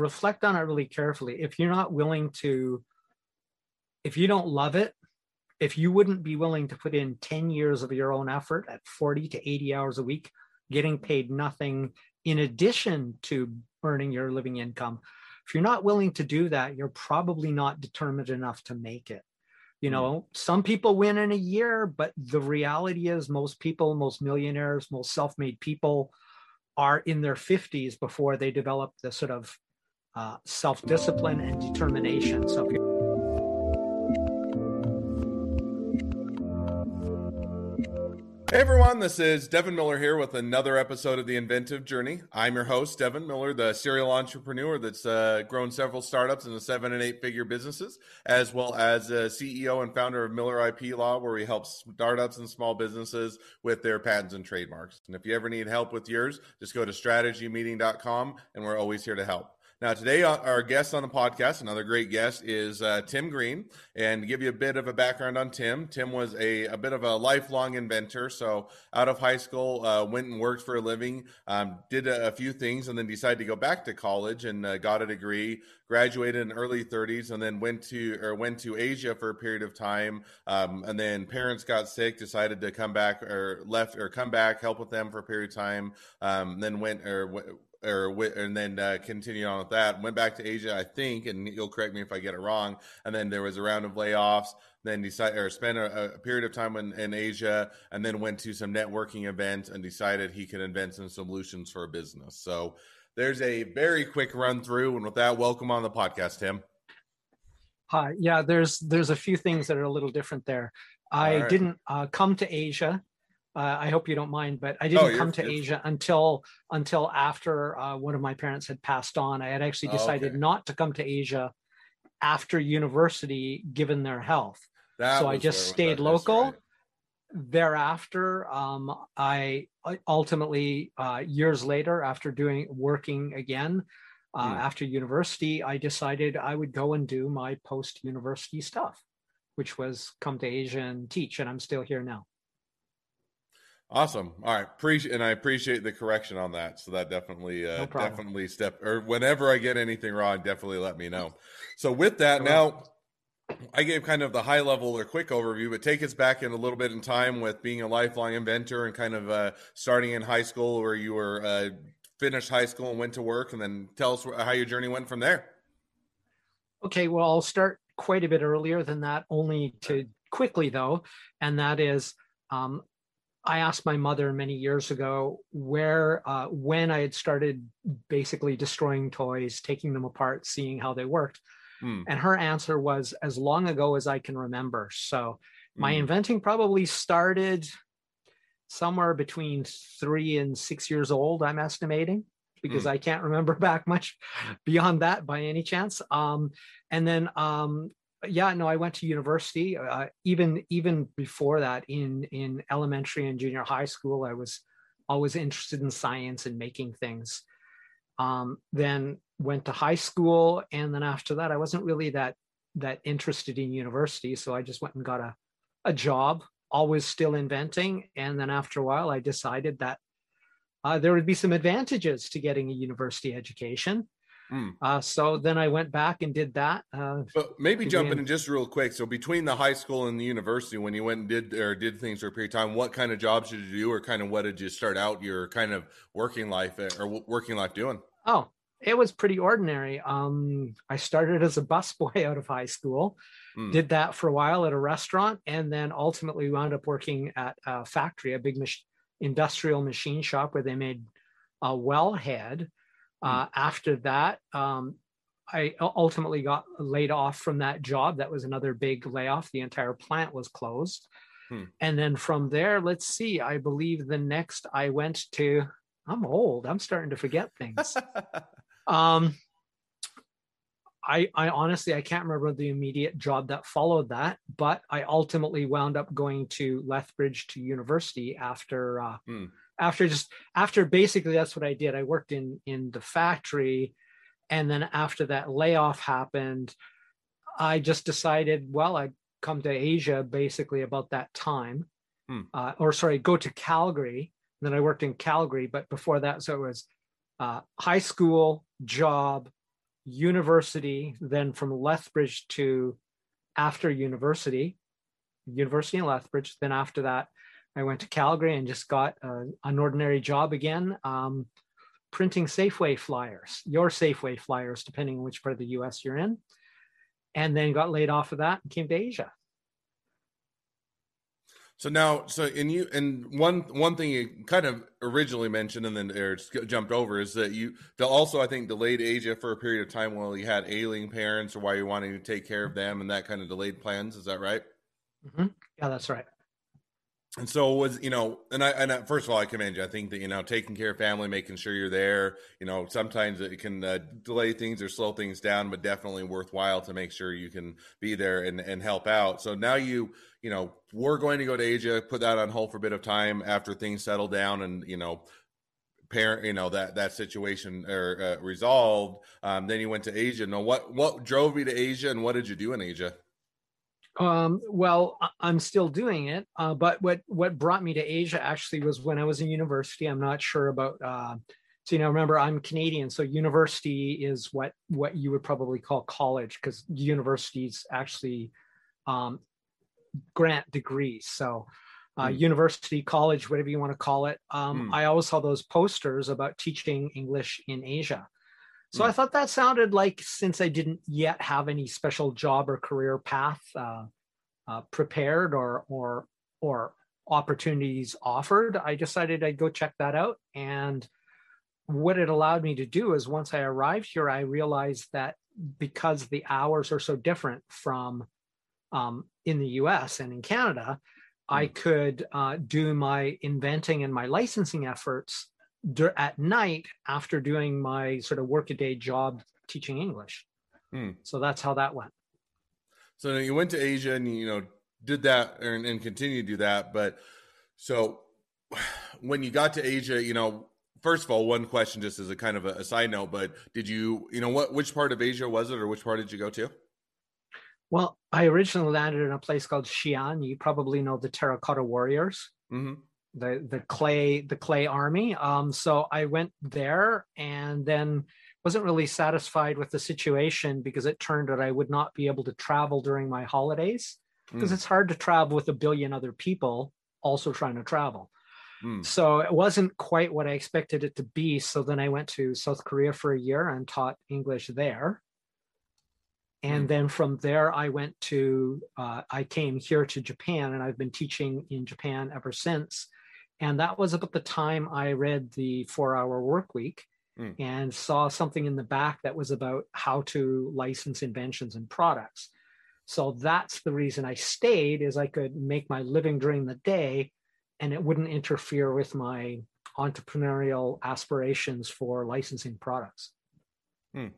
reflect on it really carefully. If you're not willing to, if you don't love it, if you wouldn't be willing to put in 10 years of your own effort at 40 to 80 hours a week, getting paid nothing in addition to earning your living income, if you're not willing to do that, you're probably not determined enough to make it. You know, mm. some people win in a year, but the reality is most people, most millionaires, most self made people are in their 50s before they develop the sort of uh, self discipline and determination. So if you're Hey everyone, this is Devin Miller here with another episode of The Inventive Journey. I'm your host, Devin Miller, the serial entrepreneur that's uh, grown several startups into seven and eight figure businesses, as well as CEO and founder of Miller IP Law, where we help startups and small businesses with their patents and trademarks. And if you ever need help with yours, just go to strategymeeting.com and we're always here to help. Now, today, uh, our guest on the podcast, another great guest, is uh, Tim Green. And to give you a bit of a background on Tim, Tim was a, a bit of a lifelong inventor. So, out of high school, uh, went and worked for a living, um, did a, a, few things, and then decided to go back to college and uh, got a degree. Graduated in early 30s, and then went to or went to Asia for a period of time. Um, and then parents got sick, decided to come back or left or come back, help with them for a period of time. Um, then went or or and then uh, continued on with that. Went back to Asia, I think, and you'll correct me if I get it wrong. And then there was a round of layoffs. Then decided or spent a, a period of time in, in, Asia, and then went to some networking events and decided he could invent some solutions for a business. So there's a very quick run through. And with that, welcome on the podcast, Tim. Hi. Yeah, there's there's a few things that are a little different there. I right. didn't uh, come to Asia uh, I hope you don't mind, but I didn't oh, come to Asia until until after uh, one of my parents had passed on. I had actually decided oh, okay. not to come to Asia after university, given their health. That so I just stayed local. Right. Thereafter, um, I ultimately uh, years later, after doing working again uh, hmm. after university, I decided I would go and do my post university stuff, which was come to Asia and teach, and I'm still here now. Awesome. All right. Appreciate and I appreciate the correction on that. So that definitely uh, no definitely step or whenever I get anything wrong, definitely let me know. So with that, now I gave kind of the high level or quick overview, but take us back in a little bit in time with being a lifelong inventor and kind of uh, starting in high school where you were uh, finished high school and went to work, and then tell us how your journey went from there. Okay, well, I'll start quite a bit earlier than that, only to quickly though, and that is um, I asked my mother many years ago where, uh, when I had started basically destroying toys, taking them apart, seeing how they worked. Mm. And her answer was as long ago as I can remember. So my mm. inventing probably started somewhere between three and six years old, I'm estimating, because mm. I can't remember back much beyond that by any chance. Um, and then um, yeah no i went to university uh, even even before that in in elementary and junior high school i was always interested in science and making things. Um, then went to high school and then after that i wasn't really that that interested in university so i just went and got a, a job always still inventing and then after a while i decided that uh, there would be some advantages to getting a university education Mm. Uh, so then I went back and did that. Uh, but maybe jumping in just real quick. So between the high school and the university, when you went and did or did things for a period of time, what kind of jobs did you do, or kind of what did you start out your kind of working life eh, or working life doing? Oh, it was pretty ordinary. Um, I started as a busboy out of high school, mm. did that for a while at a restaurant, and then ultimately wound up working at a factory, a big mach- industrial machine shop where they made a wellhead uh, after that, um, I ultimately got laid off from that job. That was another big layoff. The entire plant was closed. Hmm. And then from there, let's see, I believe the next I went to, I'm old, I'm starting to forget things. um, I, I honestly I can't remember the immediate job that followed that, but I ultimately wound up going to Lethbridge to university after uh, hmm after just after basically that's what I did. I worked in in the factory, and then after that layoff happened, I just decided, well, I'd come to Asia basically about that time, hmm. uh, or sorry, go to Calgary. And then I worked in Calgary, but before that, so it was uh, high school, job, university, then from Lethbridge to after university, university in Lethbridge. Then after that, I went to Calgary and just got a, an ordinary job again, um, printing Safeway flyers, your Safeway flyers, depending on which part of the US you're in. And then got laid off of that and came to Asia. So now, so in you, and one one thing you kind of originally mentioned and then or jumped over is that you also I think delayed Asia for a period of time while you had ailing parents or why you wanting to take care of them and that kind of delayed plans. Is that right? Mm-hmm. Yeah, that's right and so was you know and I, and I, first of all i commend you. I think that you know taking care of family making sure you're there you know sometimes it can uh, delay things or slow things down but definitely worthwhile to make sure you can be there and, and help out. So now you you know we're going to go to asia put that on hold for a bit of time after things settle down and you know parent you know that that situation or uh, resolved. Um, then you went to asia. Now what what drove you to asia and what did you do in asia um, well, I'm still doing it, uh, but what what brought me to Asia actually was when I was in university. I'm not sure about. Uh, so you know, remember I'm Canadian, so university is what what you would probably call college because universities actually um, grant degrees. So uh, mm. university, college, whatever you want to call it. Um, mm. I always saw those posters about teaching English in Asia. So mm. I thought that sounded like since I didn't yet have any special job or career path uh, uh, prepared or or or opportunities offered, I decided I'd go check that out. And what it allowed me to do is once I arrived here, I realized that because the hours are so different from um, in the US and in Canada, I mm. could uh, do my inventing and my licensing efforts at night after doing my sort of workaday job teaching English. Hmm. So that's how that went. So you went to Asia and you know did that and, and continue to do that. But so when you got to Asia, you know, first of all, one question just as a kind of a, a side note, but did you, you know, what which part of Asia was it, or which part did you go to? Well, I originally landed in a place called Xi'an. You probably know the Terracotta Warriors. Mm-hmm the the clay the clay army um, so i went there and then wasn't really satisfied with the situation because it turned out i would not be able to travel during my holidays because mm. it's hard to travel with a billion other people also trying to travel mm. so it wasn't quite what i expected it to be so then i went to south korea for a year and taught english there and mm. then from there i went to uh, i came here to japan and i've been teaching in japan ever since and that was about the time I read the Four Hour Work Week mm. and saw something in the back that was about how to license inventions and products. So that's the reason I stayed is I could make my living during the day and it wouldn't interfere with my entrepreneurial aspirations for licensing products. Hmm.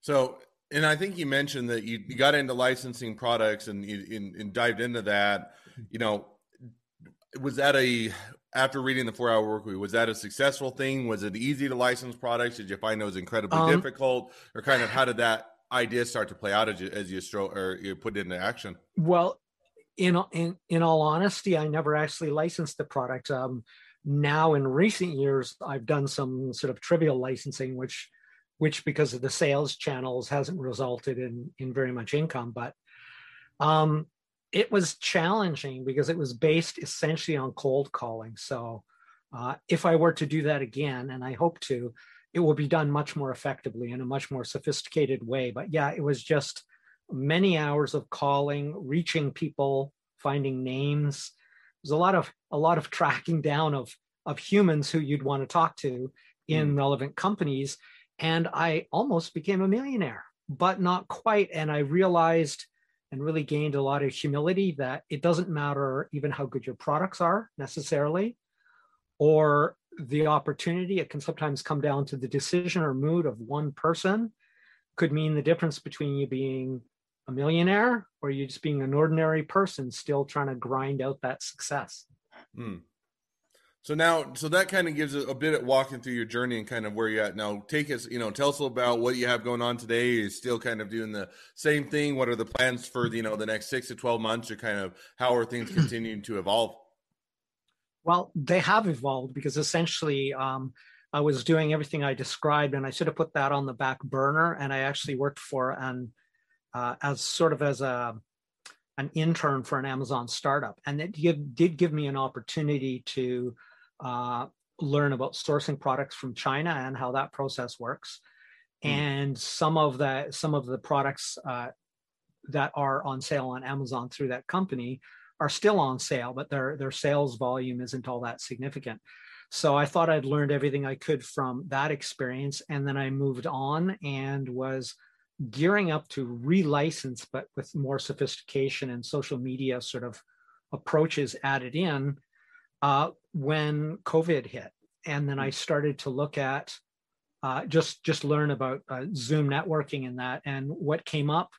So, and I think you mentioned that you, you got into licensing products and, you, and dived into that. You know, was that a after reading the four hour work week was that a successful thing? Was it easy to license products? Did you find it was incredibly um, difficult? Or kind of how did that idea start to play out as you, as you stro- or you put it into action? Well in, in in all honesty i never actually licensed the product. Um, now in recent years i've done some sort of trivial licensing which which because of the sales channels hasn't resulted in in very much income but um it was challenging because it was based essentially on cold calling. So uh, if I were to do that again, and I hope to, it will be done much more effectively in a much more sophisticated way. But yeah, it was just many hours of calling, reaching people, finding names. There's a lot of a lot of tracking down of of humans who you'd want to talk to in mm. relevant companies. And I almost became a millionaire, but not quite. And I realized and really gained a lot of humility that it doesn't matter even how good your products are necessarily or the opportunity. It can sometimes come down to the decision or mood of one person. Could mean the difference between you being a millionaire or you just being an ordinary person still trying to grind out that success. Hmm. So now, so that kind of gives a, a bit of walking through your journey and kind of where you're at now. Take us, you know, tell us about what you have going on today. Is still kind of doing the same thing. What are the plans for you know the next six to twelve months, or kind of how are things continuing to evolve? Well, they have evolved because essentially, um, I was doing everything I described, and I sort of put that on the back burner. And I actually worked for an uh, as sort of as a an intern for an Amazon startup, and it give, did give me an opportunity to uh, learn about sourcing products from China and how that process works. Mm. And some of the some of the products uh, that are on sale on Amazon through that company are still on sale, but their their sales volume isn't all that significant. So I thought I'd learned everything I could from that experience, and then I moved on and was gearing up to relicense, but with more sophistication and social media sort of approaches added in uh, when COVID hit, and then I hmm. started to look at uh, just just learn about uh, Zoom networking and that, and what came up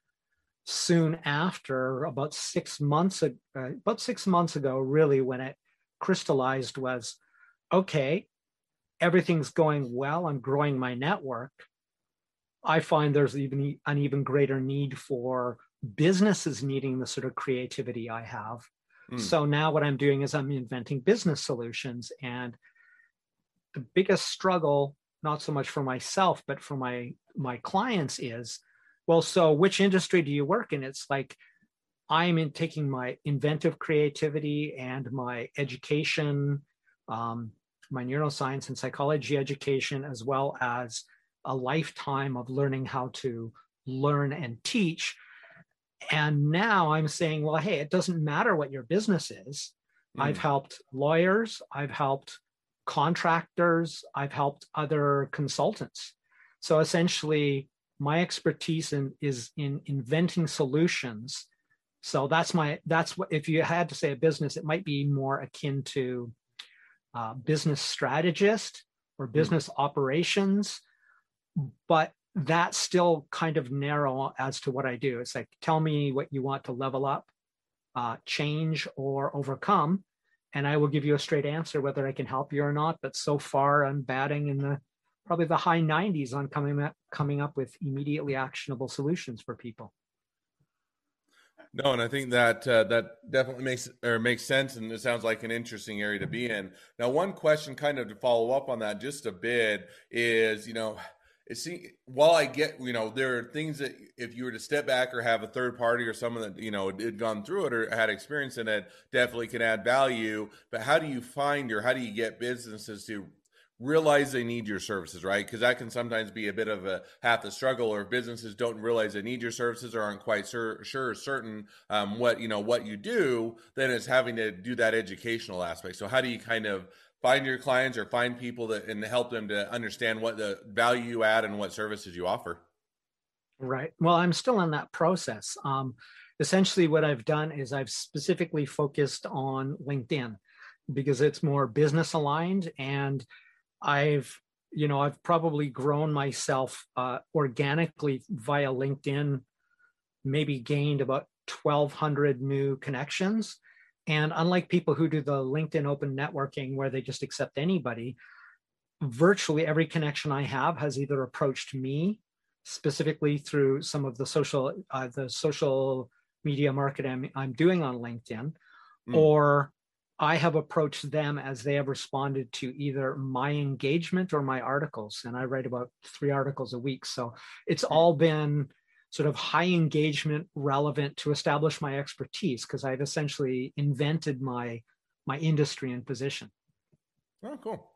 soon after, about six months ago, uh, about six months ago, really when it crystallized was, okay, everything's going well. I'm growing my network. I find there's even an even greater need for businesses needing the sort of creativity I have. Mm. So now what I'm doing is I'm inventing business solutions. And the biggest struggle, not so much for myself, but for my my clients is, well, so which industry do you work in? It's like I'm in taking my inventive creativity and my education, um, my neuroscience and psychology education, as well as a lifetime of learning how to learn and teach. And now I'm saying, well, hey, it doesn't matter what your business is. Mm. I've helped lawyers, I've helped contractors, I've helped other consultants. So essentially, my expertise in, is in inventing solutions. So that's my that's what if you had to say a business, it might be more akin to uh, business strategist or hmm. business mm. operations but that's still kind of narrow as to what I do. It's like, tell me what you want to level up, uh, change, or overcome, and I will give you a straight answer whether I can help you or not. But so far, I'm batting in the probably the high 90s on coming up, coming up with immediately actionable solutions for people. No, and I think that uh, that definitely makes or makes sense, and it sounds like an interesting area to be in. Now, one question, kind of to follow up on that just a bit, is you know it see while I get you know there are things that if you were to step back or have a third party or someone that you know had gone through it or had experience in it definitely can add value. But how do you find or how do you get businesses to realize they need your services, right? Because that can sometimes be a bit of a half the struggle, or businesses don't realize they need your services or aren't quite sure, sure certain um, what you know what you do. Then it's having to do that educational aspect. So how do you kind of find your clients or find people that and help them to understand what the value you add and what services you offer. Right. Well i'm still in that process. Um, essentially what i've done is i've specifically focused on linkedin because it's more business aligned and i've you know i've probably grown myself uh, organically via linkedin maybe gained about 1200 new connections and unlike people who do the LinkedIn open networking where they just accept anybody, virtually every connection I have has either approached me specifically through some of the social uh, the social media marketing I'm, doing on LinkedIn, mm. or I have approached them as they have responded to either my engagement or my articles. And I write about three articles a week. So it's hmm. all been sort of high engagement relevant to establish my expertise because I've essentially invented my my industry and position. Oh, cool.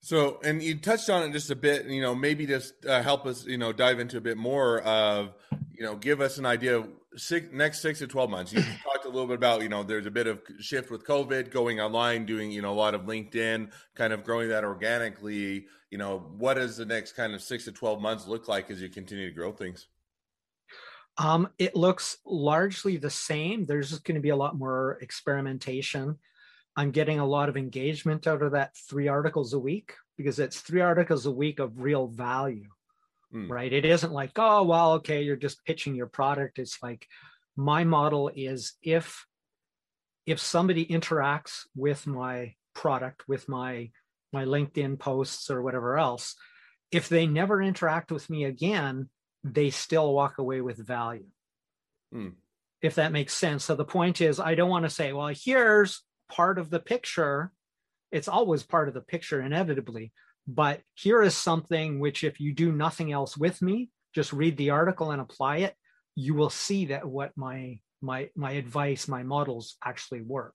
So, and you touched on it just a bit, you know, maybe just uh, help us, you know, dive into a bit more of, you know, give us an idea of six, next six to 12 months. You talked a little bit about, you know, there's a bit of shift with COVID going online, doing, you know, a lot of LinkedIn, kind of growing that organically. You know, what does the next kind of six to 12 months look like as you continue to grow things? Um, it looks largely the same. There's just going to be a lot more experimentation. I'm getting a lot of engagement out of that three articles a week because it's three articles a week of real value, mm. right? It isn't like, oh, well, okay, you're just pitching your product. It's like my model is if if somebody interacts with my product, with my my LinkedIn posts or whatever else, if they never interact with me again, they still walk away with value. Hmm. If that makes sense. So the point is, I don't want to say, well, here's part of the picture. It's always part of the picture, inevitably, But here is something which, if you do nothing else with me, just read the article and apply it, you will see that what my my my advice, my models actually work.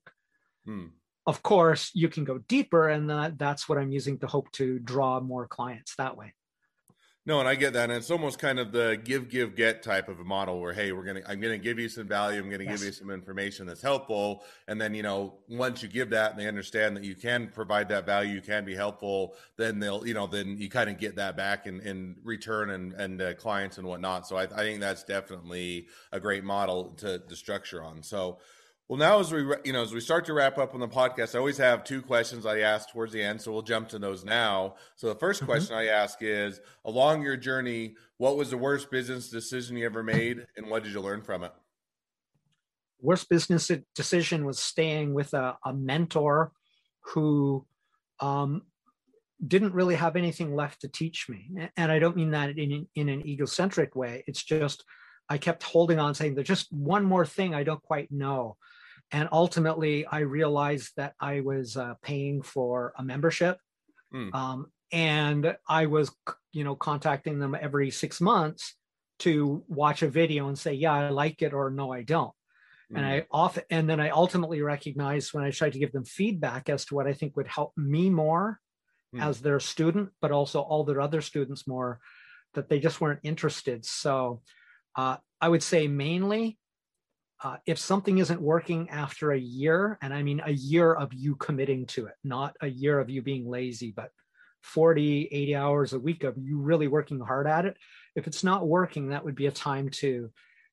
Hmm. Of course, you can go deeper, and that, that's what I'm using to hope to draw more clients that way. No, and I get that. And it's almost kind of the give, give, get type of a model where, hey, we're gonna I'm gonna give you some value, I'm gonna yes. give you some information that's helpful. And then, you know, once you give that and they understand that you can provide that value, you can be helpful, then they'll, you know, then you kind of get that back in, in return and and uh, clients and whatnot. So I, I think that's definitely a great model to, to structure on. So well, now as we you know as we start to wrap up on the podcast, I always have two questions I ask towards the end, so we'll jump to those now. So the 1st mm-hmm. question I ask is: Along your journey, what was the worst business decision you ever made, and what did you learn from it? Worst business decision was staying with a, a mentor who um, didn't really have anything left to teach me, and I don't mean that in in an egocentric way. It's just I kept holding on, saying there's just one more thing I don't quite know and ultimately i realized that i was uh, paying for a membership mm. um, and i was you know contacting them every six months to watch a video and say yeah i like it or no i don't mm. and i hmm. often and then i ultimately recognized when i tried to give them feedback as to what i think would help me more mm. as their student but also all their other students more that they just weren't interested so uh, i would say mainly uh, if something isn't working after a year, and I mean a year of you committing to it, not a year of you being lazy, but 40, 80 hours a week of you really working hard at it. If it's not working, that would be a time to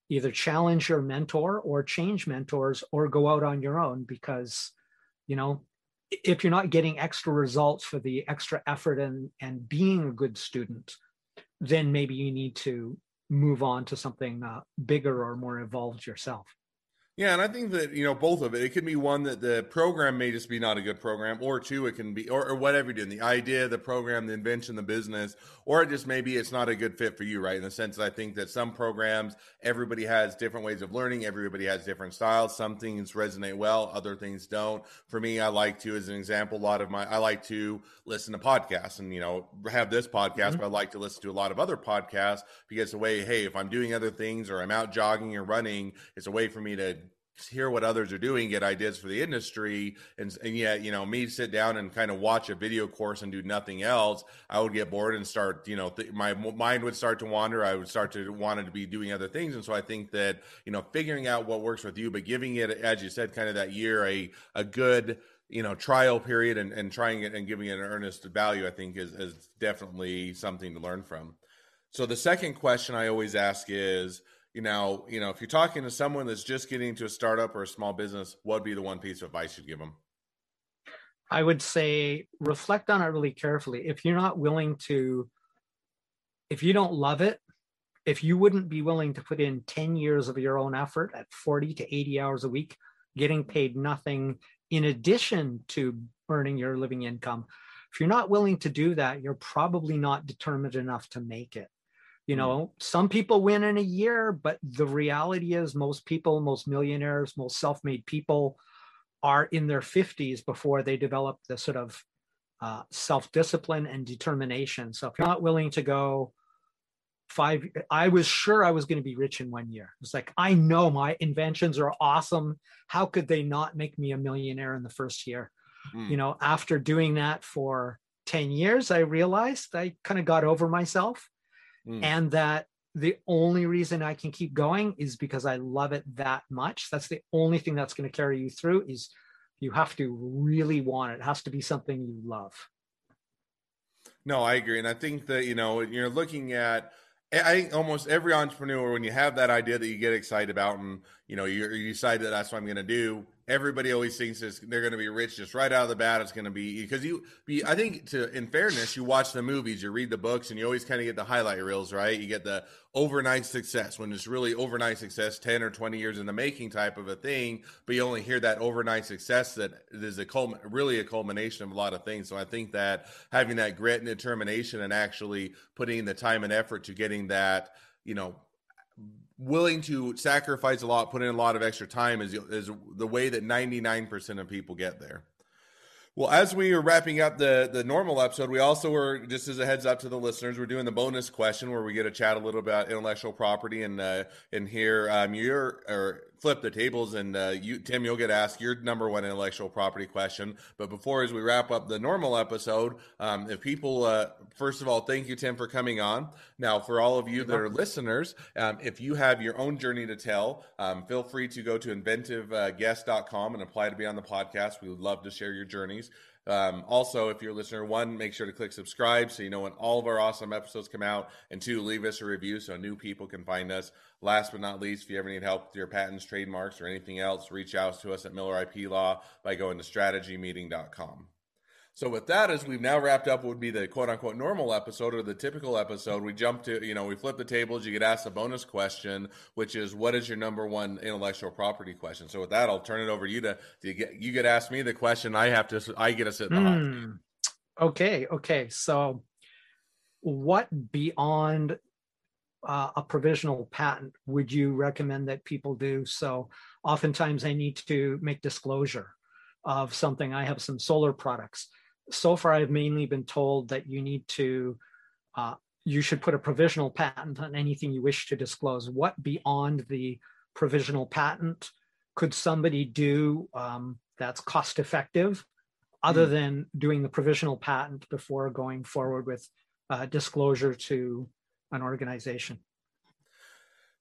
either challenge your mentor or change mentors or go out on your own because, you know, if you're not getting extra results for the extra effort and, and being a good student, then maybe you need to move on to something uh, bigger or more evolved yourself. Yeah, and I think that you know both of it. It can be one that the program may just be not a good program, or two, it can be or, or whatever you're doing, the idea, the program, the invention, the business, or it just maybe it's not a good fit for you, right? In the sense that I think that some programs, everybody has different ways of learning, everybody has different styles. Some things resonate well, other things don't. For me, I like to, as an example, a lot of my I like to listen to podcasts and you know have this podcast, mm-hmm. but I like to listen to a lot of other podcasts because the way, hey, if I'm doing other things or I'm out jogging or running, it's a way for me to hear what others are doing, get ideas for the industry, and and yet you know me sit down and kind of watch a video course and do nothing else, I would get bored and start you know th- my mind would start to wander. I would start to want to be doing other things, and so I think that you know figuring out what works with you, but giving it as you said, kind of that year a a good you know trial period and, and trying it and giving it an earnest value, I think is is definitely something to learn from. So the second question I always ask is you know, you know, if you're talking to someone that's just getting into a startup or a small business, what would be the one piece of advice you'd give them? I would say reflect on it really carefully. If you're not willing to, if you don't love it, if you wouldn't be willing to put in 10 years of your own effort at 40 to 80 hours a week, getting paid nothing in addition to earning your living income, if you're not willing to do that, you're probably not determined enough to make it. You hmm. know, some people win in a year, but the reality is most people, most millionaires, most self made people are in their 50s before they develop the sort of uh, self discipline and determination. So if you're not willing to go five, I was sure I was going to be rich in one year. It's like, I know my inventions are awesome. How could they not make me a millionaire in the first year? Mm. You know, after doing that for 10 years, I realized I kind of got over myself mm. and that the only reason I can keep going is because I love it that much. That's the only thing that's going to carry you through is you have to really want it. It has to be something you love. No, I agree. And I think that, you know, you're looking at I think almost every entrepreneur, when you have that idea that you get excited about, and you know you, you decide that that's what I'm going to do, everybody always thinks they're going to be rich just right out of the bat. It's going to be because you be. I think to in fairness, you watch the movies, you read the books, and you always kind of get the highlight reels, right? You get the overnight success when it's really overnight success, ten or twenty years in the making type of a thing. But you only hear that overnight success that is a culmin, really a culmination of a lot of things. So I think that having that grit and determination and actually putting the time and effort to getting that, you know willing to sacrifice a lot, put in a lot of extra time is is the way that 99% of people get there. Well, as we are wrapping up the the normal episode, we also were just as a heads up to the listeners, we're doing the bonus question where we get to chat a little about intellectual property and uh, and here um, you're or flip the tables and uh, you Tim, you'll get asked your number one intellectual property question. But before, as we wrap up the normal episode, um, if people uh, first of all, thank you Tim for coming on. Now, for all of you that are listeners, um, if you have your own journey to tell, um, feel free to go to inventiveguest.com and apply to be on the podcast. We would love to share your journeys. Um, also, if you're a listener, one, make sure to click subscribe so you know when all of our awesome episodes come out, and two, leave us a review so new people can find us. Last but not least, if you ever need help with your patents, trademarks, or anything else, reach out to us at Miller IP Law by going to strategymeeting.com. So with that, as we've now wrapped up, would be the quote unquote normal episode or the typical episode. We jump to, you know, we flip the tables. You get asked a bonus question, which is, what is your number one intellectual property question? So with that, I'll turn it over to you to, to get, you get asked me the question. I have to, I get to sit behind. Mm. Okay. Okay. So what beyond uh, a provisional patent would you recommend that people do? So oftentimes I need to make disclosure of something. I have some solar products so far I've mainly been told that you need to, uh, you should put a provisional patent on anything you wish to disclose. What beyond the provisional patent could somebody do um, that's cost effective other mm. than doing the provisional patent before going forward with uh, disclosure to an organization?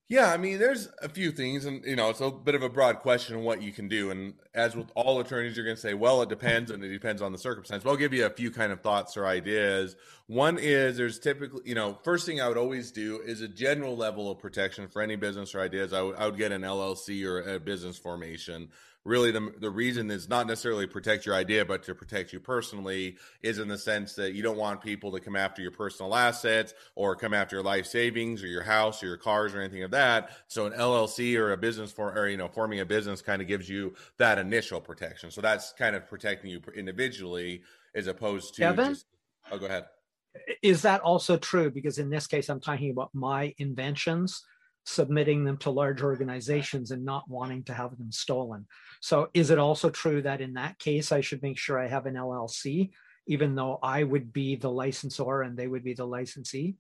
Yeah, I mean, there's a few things, and you know, it's a bit of a broad question on what you can do. And as with all attorneys, you're going to say, "Well, it depends," and it depends on the circumstance. But I'll give you a few kind of thoughts or ideas. One is there's typically, you know, first thing I would always do is a general level of protection for any business or ideas. I, w- I would get an LLC or a business formation really the, the reason is not necessarily protect your idea, but to protect you personally is in the sense that you don't want people to come after your personal assets or come after your life savings or your house or your cars or anything of that. So an LLC or a business for, or, you know, forming a business kind of gives you that initial protection. So that's kind of protecting you individually as opposed to Devin? just, oh, go ahead. Is that also true? Because in this case, I'm talking about my inventions submitting them to large organizations and not wanting to have them stolen. So is it also true that in that case, I should make sure I have an LLC, even though I would be the licensor and they would be the licensee?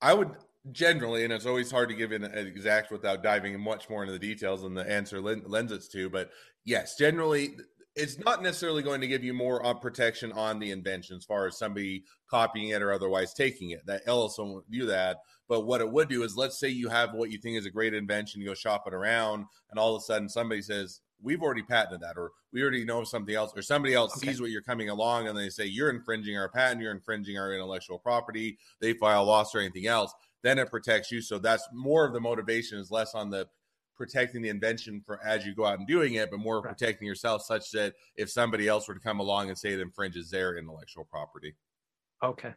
I would generally, and it's always hard to give an exact without diving much more into the details than the answer lends it to, but yes, generally it's not necessarily going to give you more uh, protection on the invention as far as somebody copying it or otherwise taking it. That LLC won't do that. But what it would do is, let's say you have what you think is a great invention, you go shopping around, and all of a sudden somebody says, "We've already patented that," or "We already know something else," or somebody else okay. sees what you're coming along, and they say, "You're infringing our patent, you're infringing our intellectual property." They file a lawsuit or anything else. Then it protects you. So that's more of the motivation is less on the protecting the invention for as you go out and doing it, but more right. protecting yourself such that if somebody else were to come along and say it infringes their intellectual property. Okay.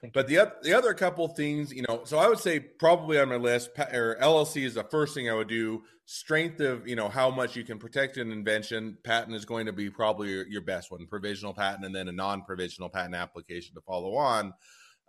Thank but you. the the other couple things, you know, so I would say probably on my list, or LLC is the first thing I would do. Strength of you know how much you can protect an invention. Patent is going to be probably your, your best one. Provisional patent, and then a non-provisional patent application to follow on.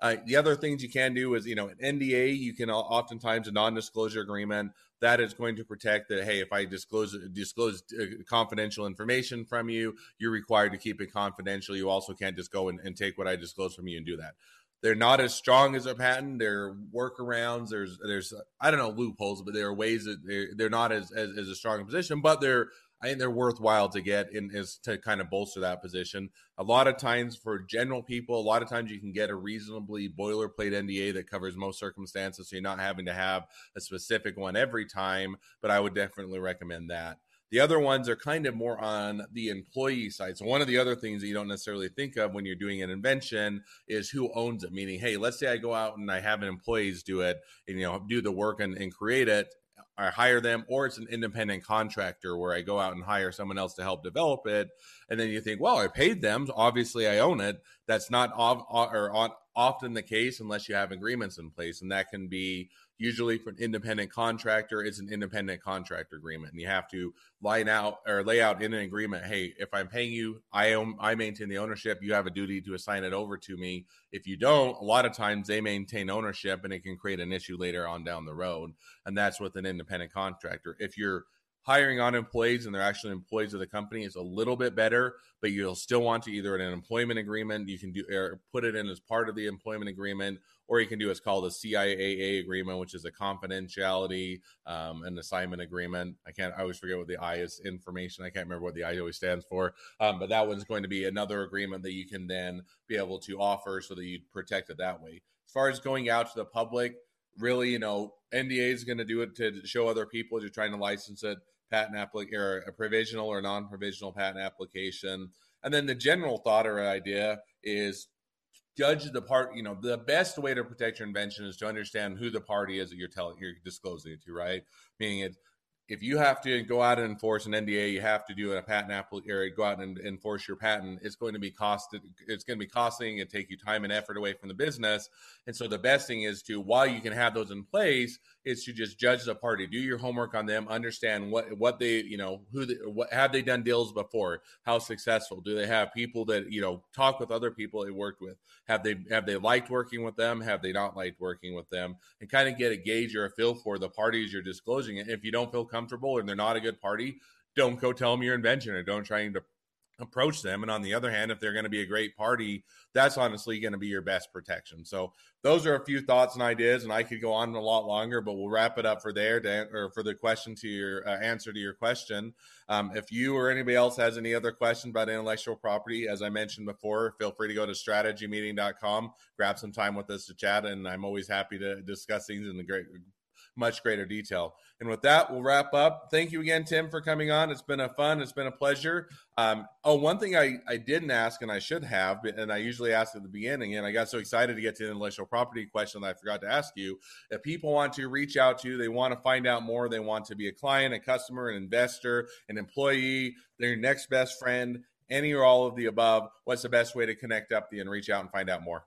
Uh, the other things you can do is, you know, an NDA, you can oftentimes a non-disclosure agreement that is going to protect that. Hey, if I disclose disclose uh, confidential information from you, you're required to keep it confidential. You also can't just go and, and take what I disclose from you and do that. They're not as strong as a patent. There are workarounds. There's there's I don't know loopholes, but there are ways that they're they're not as as, as a strong position, but they're I think they're worthwhile to get in is to kind of bolster that position. A lot of times for general people, a lot of times you can get a reasonably boilerplate NDA that covers most circumstances, so you're not having to have a specific one every time. But I would definitely recommend that. The other ones are kind of more on the employee side. So one of the other things that you don't necessarily think of when you're doing an invention is who owns it. Meaning, hey, let's say I go out and I have an employees do it and you know do the work and, and create it. I hire them, or it's an independent contractor where I go out and hire someone else to help develop it. And then you think, well, I paid them, so obviously I own it. That's not ov- or often the case unless you have agreements in place, and that can be usually for an independent contractor it's an independent contractor agreement and you have to line out or lay out in an agreement hey if i'm paying you i own i maintain the ownership you have a duty to assign it over to me. If you don't a lot of times they maintain ownership and it can create an issue later on down the road and that's with an independent contractor. If you're hiring on employees and they're actually employees of the company is a little bit better, but you'll still want to either in an employment agreement, you can do or put it in as part of the employment agreement, or you can do what's called a CIAA agreement, which is a confidentiality um, and assignment agreement. I can't, I always forget what the I is information. I can't remember what the I always stands for. Um, but that one's going to be another agreement that you can then be able to offer so that you protect it that way. As far as going out to the public, really, you know, NDA is going to do it to show other people you're trying to license it, patent application or a provisional or non-provisional patent application. And then the general thought or idea is judge the part you know the best way to protect your invention is to understand who the party is that you're telling you're disclosing it to right meaning it if you have to go out and enforce an NDA, you have to do a patent application, or go out and enforce your patent. It's going to be costed. It's going to be costing and take you time and effort away from the business. And so the best thing is to, while you can have those in place, is to just judge the party, do your homework on them, understand what what they, you know, who they, what have they done deals before, how successful, do they have people that you know talk with other people they worked with, have they have they liked working with them, have they not liked working with them, and kind of get a gauge or a feel for the parties you're disclosing. And if you don't feel comfortable and they're not a good party, don't go tell them your invention or don't try to approach them. And on the other hand, if they're going to be a great party, that's honestly going to be your best protection. So those are a few thoughts and ideas, and I could go on a lot longer, but we'll wrap it up for there to, or for the question to your uh, answer to your question. Um, if you or anybody else has any other questions about intellectual property, as I mentioned before, feel free to go to strategymeeting.com, grab some time with us to chat, and I'm always happy to discuss things in the great much greater detail. And with that, we'll wrap up. Thank you again, Tim, for coming on. It's been a fun, it's been a pleasure. Um, oh, one thing I, I didn't ask and I should have, and I usually ask at the beginning, and I got so excited to get to the intellectual property question that I forgot to ask you. If people want to reach out to you, they want to find out more, they want to be a client, a customer, an investor, an employee, their next best friend, any or all of the above, what's the best way to connect up and reach out and find out more?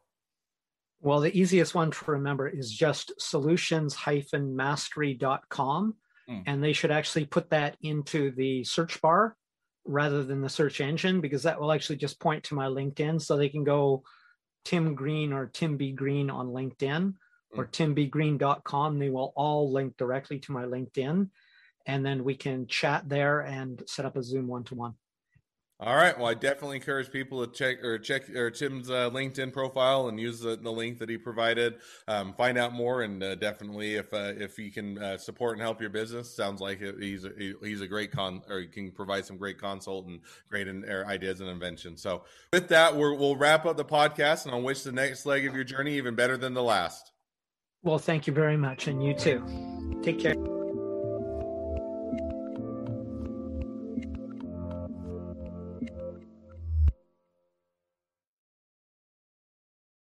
Well, the easiest one to remember is just solutions-mastery.com. Mm. And they should actually put that into the search bar rather than the search engine because that will actually just point to my LinkedIn. So they can go Tim Green or Tim B. Green on LinkedIn mm. or timbgreen.com. They will all link directly to my LinkedIn. And then we can chat there and set up a Zoom one to one. All right. Well, I definitely encourage people to check or check or Tim's uh, LinkedIn profile and use the, the link that he provided. Um, find out more, and uh, definitely if uh, if he can uh, support and help your business, sounds like he's a, he's a great con or he can provide some great consult and great in, ideas and inventions. So with that, we will wrap up the podcast, and I'll wish the next leg of your journey even better than the last. Well, thank you very much, and you too. Take care.